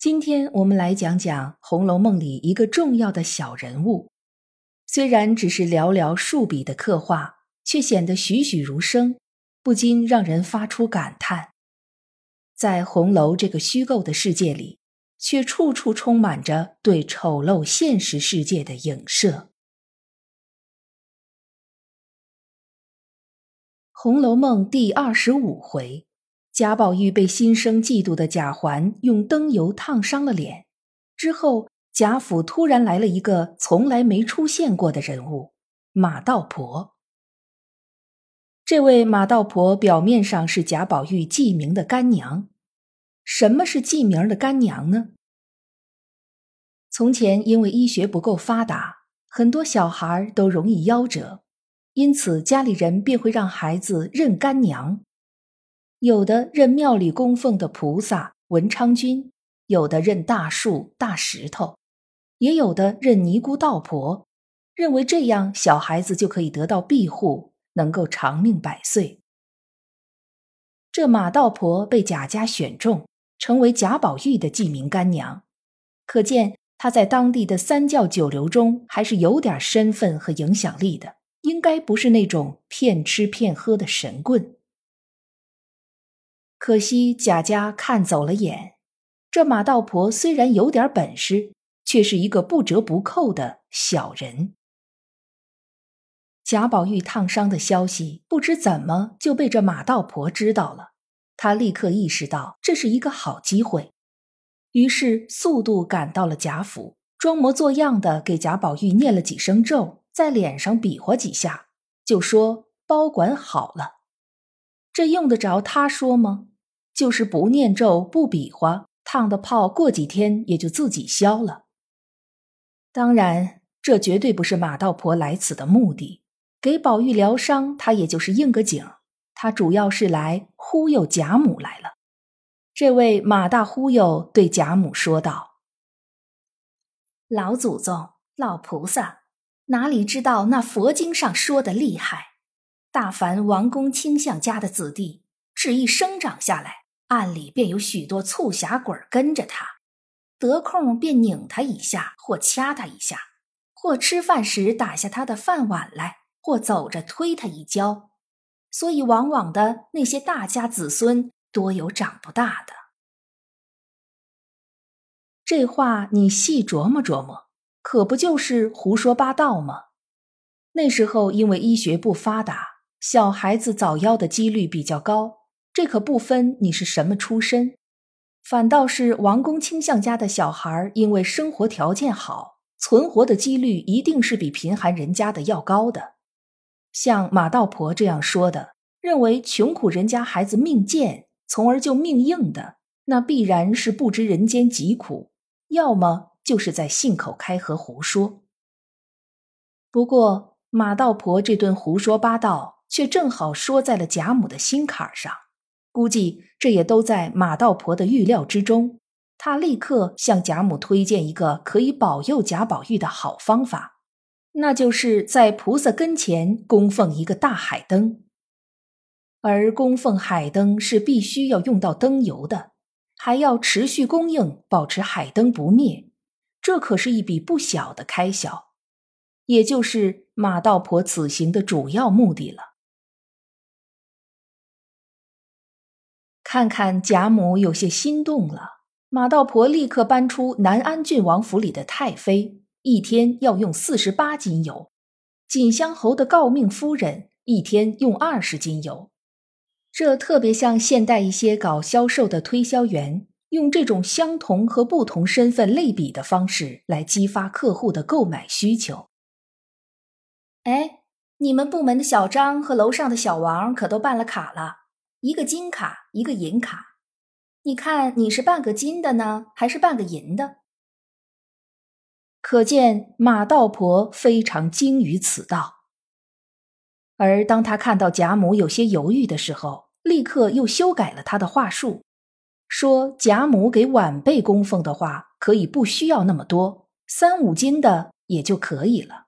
今天我们来讲讲《红楼梦》里一个重要的小人物，虽然只是寥寥数笔的刻画，却显得栩栩如生，不禁让人发出感叹：在红楼这个虚构的世界里，却处处充满着对丑陋现实世界的影射。《红楼梦》第二十五回。贾宝玉被心生嫉妒的贾环用灯油烫伤了脸，之后贾府突然来了一个从来没出现过的人物——马道婆。这位马道婆表面上是贾宝玉记名的干娘。什么是记名的干娘呢？从前因为医学不够发达，很多小孩都容易夭折，因此家里人便会让孩子认干娘。有的认庙里供奉的菩萨文昌君，有的认大树大石头，也有的认尼姑道婆，认为这样小孩子就可以得到庇护，能够长命百岁。这马道婆被贾家选中，成为贾宝玉的记名干娘，可见她在当地的三教九流中还是有点身份和影响力的，应该不是那种骗吃骗喝的神棍。可惜贾家看走了眼，这马道婆虽然有点本事，却是一个不折不扣的小人。贾宝玉烫伤的消息，不知怎么就被这马道婆知道了。他立刻意识到这是一个好机会，于是速度赶到了贾府，装模作样的给贾宝玉念了几声咒，在脸上比划几下，就说包管好了。这用得着他说吗？就是不念咒、不比划，烫的泡过几天也就自己消了。当然，这绝对不是马道婆来此的目的。给宝玉疗伤，他也就是应个景。他主要是来忽悠贾母来了。这位马大忽悠对贾母说道：“老祖宗、老菩萨，哪里知道那佛经上说的厉害？大凡王公卿相家的子弟，只一生长下来。”暗里便有许多促狭鬼跟着他，得空便拧他一下，或掐他一下，或吃饭时打下他的饭碗来，或走着推他一跤。所以往往的那些大家子孙多有长不大的。这话你细琢磨琢磨，可不就是胡说八道吗？那时候因为医学不发达，小孩子早夭的几率比较高。这可不分你是什么出身，反倒是王公卿相家的小孩，因为生活条件好，存活的几率一定是比贫寒人家的要高的。像马道婆这样说的，认为穷苦人家孩子命贱，从而就命硬的，那必然是不知人间疾苦，要么就是在信口开河胡说。不过马道婆这顿胡说八道，却正好说在了贾母的心坎上。估计这也都在马道婆的预料之中。他立刻向贾母推荐一个可以保佑贾宝玉的好方法，那就是在菩萨跟前供奉一个大海灯。而供奉海灯是必须要用到灯油的，还要持续供应，保持海灯不灭。这可是一笔不小的开销，也就是马道婆此行的主要目的了。看看贾母有些心动了，马道婆立刻搬出南安郡王府里的太妃，一天要用四十八斤油；锦香侯的诰命夫人一天用二十斤油。这特别像现代一些搞销售的推销员，用这种相同和不同身份类比的方式来激发客户的购买需求。哎，你们部门的小张和楼上的小王可都办了卡了。一个金卡，一个银卡，你看你是办个金的呢，还是办个银的？可见马道婆非常精于此道。而当他看到贾母有些犹豫的时候，立刻又修改了他的话术，说贾母给晚辈供奉的话，可以不需要那么多，三五斤的也就可以了。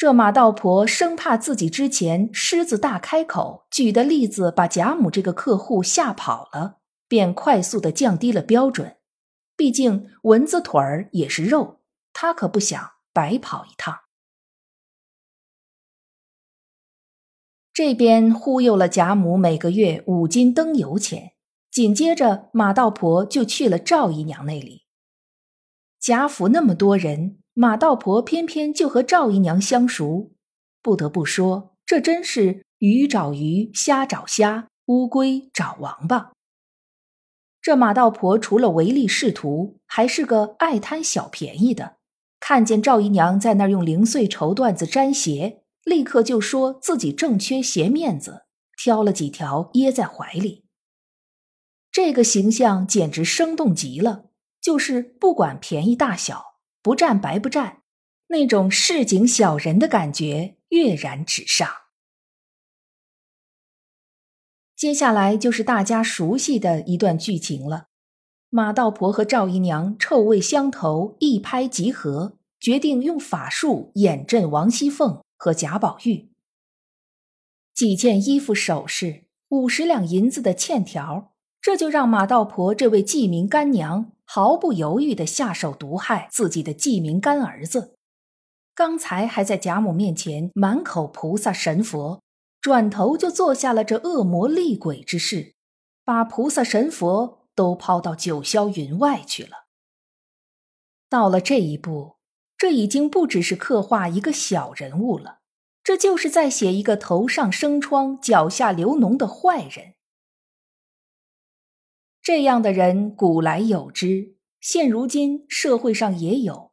这马道婆生怕自己之前狮子大开口举的例子把贾母这个客户吓跑了，便快速的降低了标准。毕竟蚊子腿儿也是肉，他可不想白跑一趟。这边忽悠了贾母每个月五斤灯油钱，紧接着马道婆就去了赵姨娘那里。贾府那么多人，马道婆偏偏就和赵姨娘相熟，不得不说，这真是鱼找鱼，虾找虾，乌龟找王八。这马道婆除了唯利是图，还是个爱贪小便宜的。看见赵姨娘在那儿用零碎绸缎子粘鞋。立刻就说自己正缺鞋面子，挑了几条掖在怀里。这个形象简直生动极了，就是不管便宜大小，不占白不占，那种市井小人的感觉跃然纸上。接下来就是大家熟悉的一段剧情了：马道婆和赵姨娘臭味相投，一拍即合，决定用法术演阵王熙凤。和贾宝玉几件衣服首饰，五十两银子的欠条，这就让马道婆这位记名干娘毫不犹豫的下手毒害自己的继名干儿子。刚才还在贾母面前满口菩萨神佛，转头就做下了这恶魔厉鬼之事，把菩萨神佛都抛到九霄云外去了。到了这一步。这已经不只是刻画一个小人物了，这就是在写一个头上生疮、脚下流脓的坏人。这样的人古来有之，现如今社会上也有，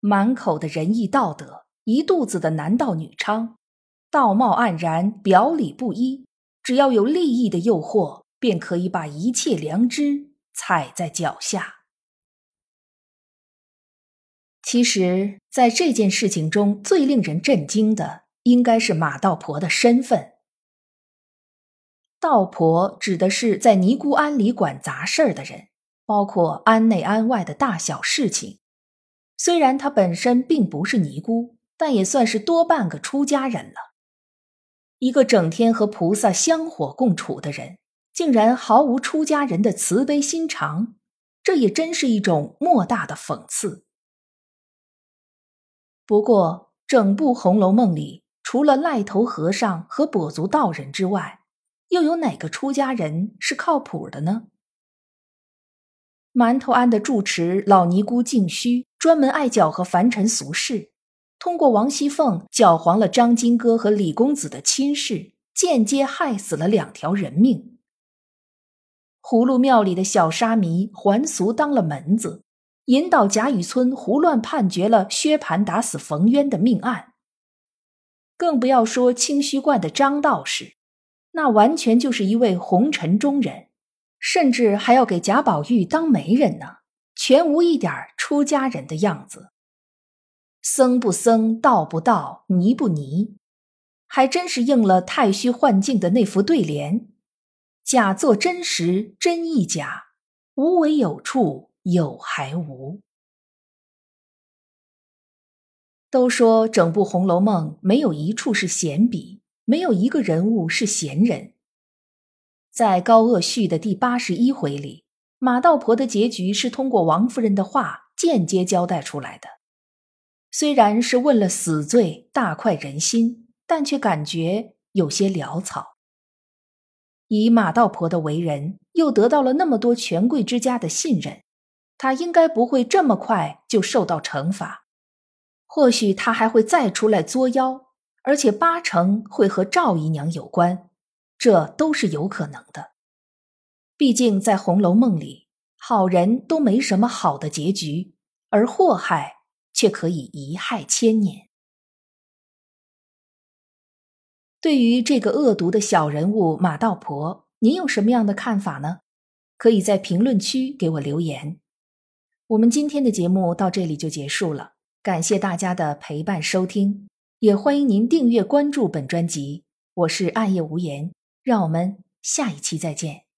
满口的仁义道德，一肚子的男盗女娼，道貌岸然，表里不一，只要有利益的诱惑，便可以把一切良知踩在脚下。其实，在这件事情中最令人震惊的，应该是马道婆的身份。道婆指的是在尼姑庵里管杂事儿的人，包括庵内庵外的大小事情。虽然她本身并不是尼姑，但也算是多半个出家人了。一个整天和菩萨香火共处的人，竟然毫无出家人的慈悲心肠，这也真是一种莫大的讽刺。不过，整部《红楼梦》里，除了赖头和尚和跛足道人之外，又有哪个出家人是靠谱的呢？馒头庵的住持老尼姑净虚，专门爱搅和凡尘俗事，通过王熙凤搅黄了张金哥和李公子的亲事，间接害死了两条人命。葫芦庙里的小沙弥还俗当了门子。引导贾雨村胡乱判决了薛蟠打死冯渊的命案，更不要说清虚观的张道士，那完全就是一位红尘中人，甚至还要给贾宝玉当媒人呢，全无一点出家人的样子。僧不僧，道不道，尼不尼，还真是应了太虚幻境的那副对联：假作真实，真亦假；无为有处。有还无？都说整部《红楼梦》没有一处是闲笔，没有一个人物是闲人。在高鹗续的第八十一回里，马道婆的结局是通过王夫人的话间接交代出来的。虽然是问了死罪，大快人心，但却感觉有些潦草。以马道婆的为人，又得到了那么多权贵之家的信任。她应该不会这么快就受到惩罚，或许她还会再出来作妖，而且八成会和赵姨娘有关，这都是有可能的。毕竟在《红楼梦》里，好人都没什么好的结局，而祸害却可以一害千年。对于这个恶毒的小人物马道婆，您有什么样的看法呢？可以在评论区给我留言。我们今天的节目到这里就结束了，感谢大家的陪伴收听，也欢迎您订阅关注本专辑。我是暗夜无言，让我们下一期再见。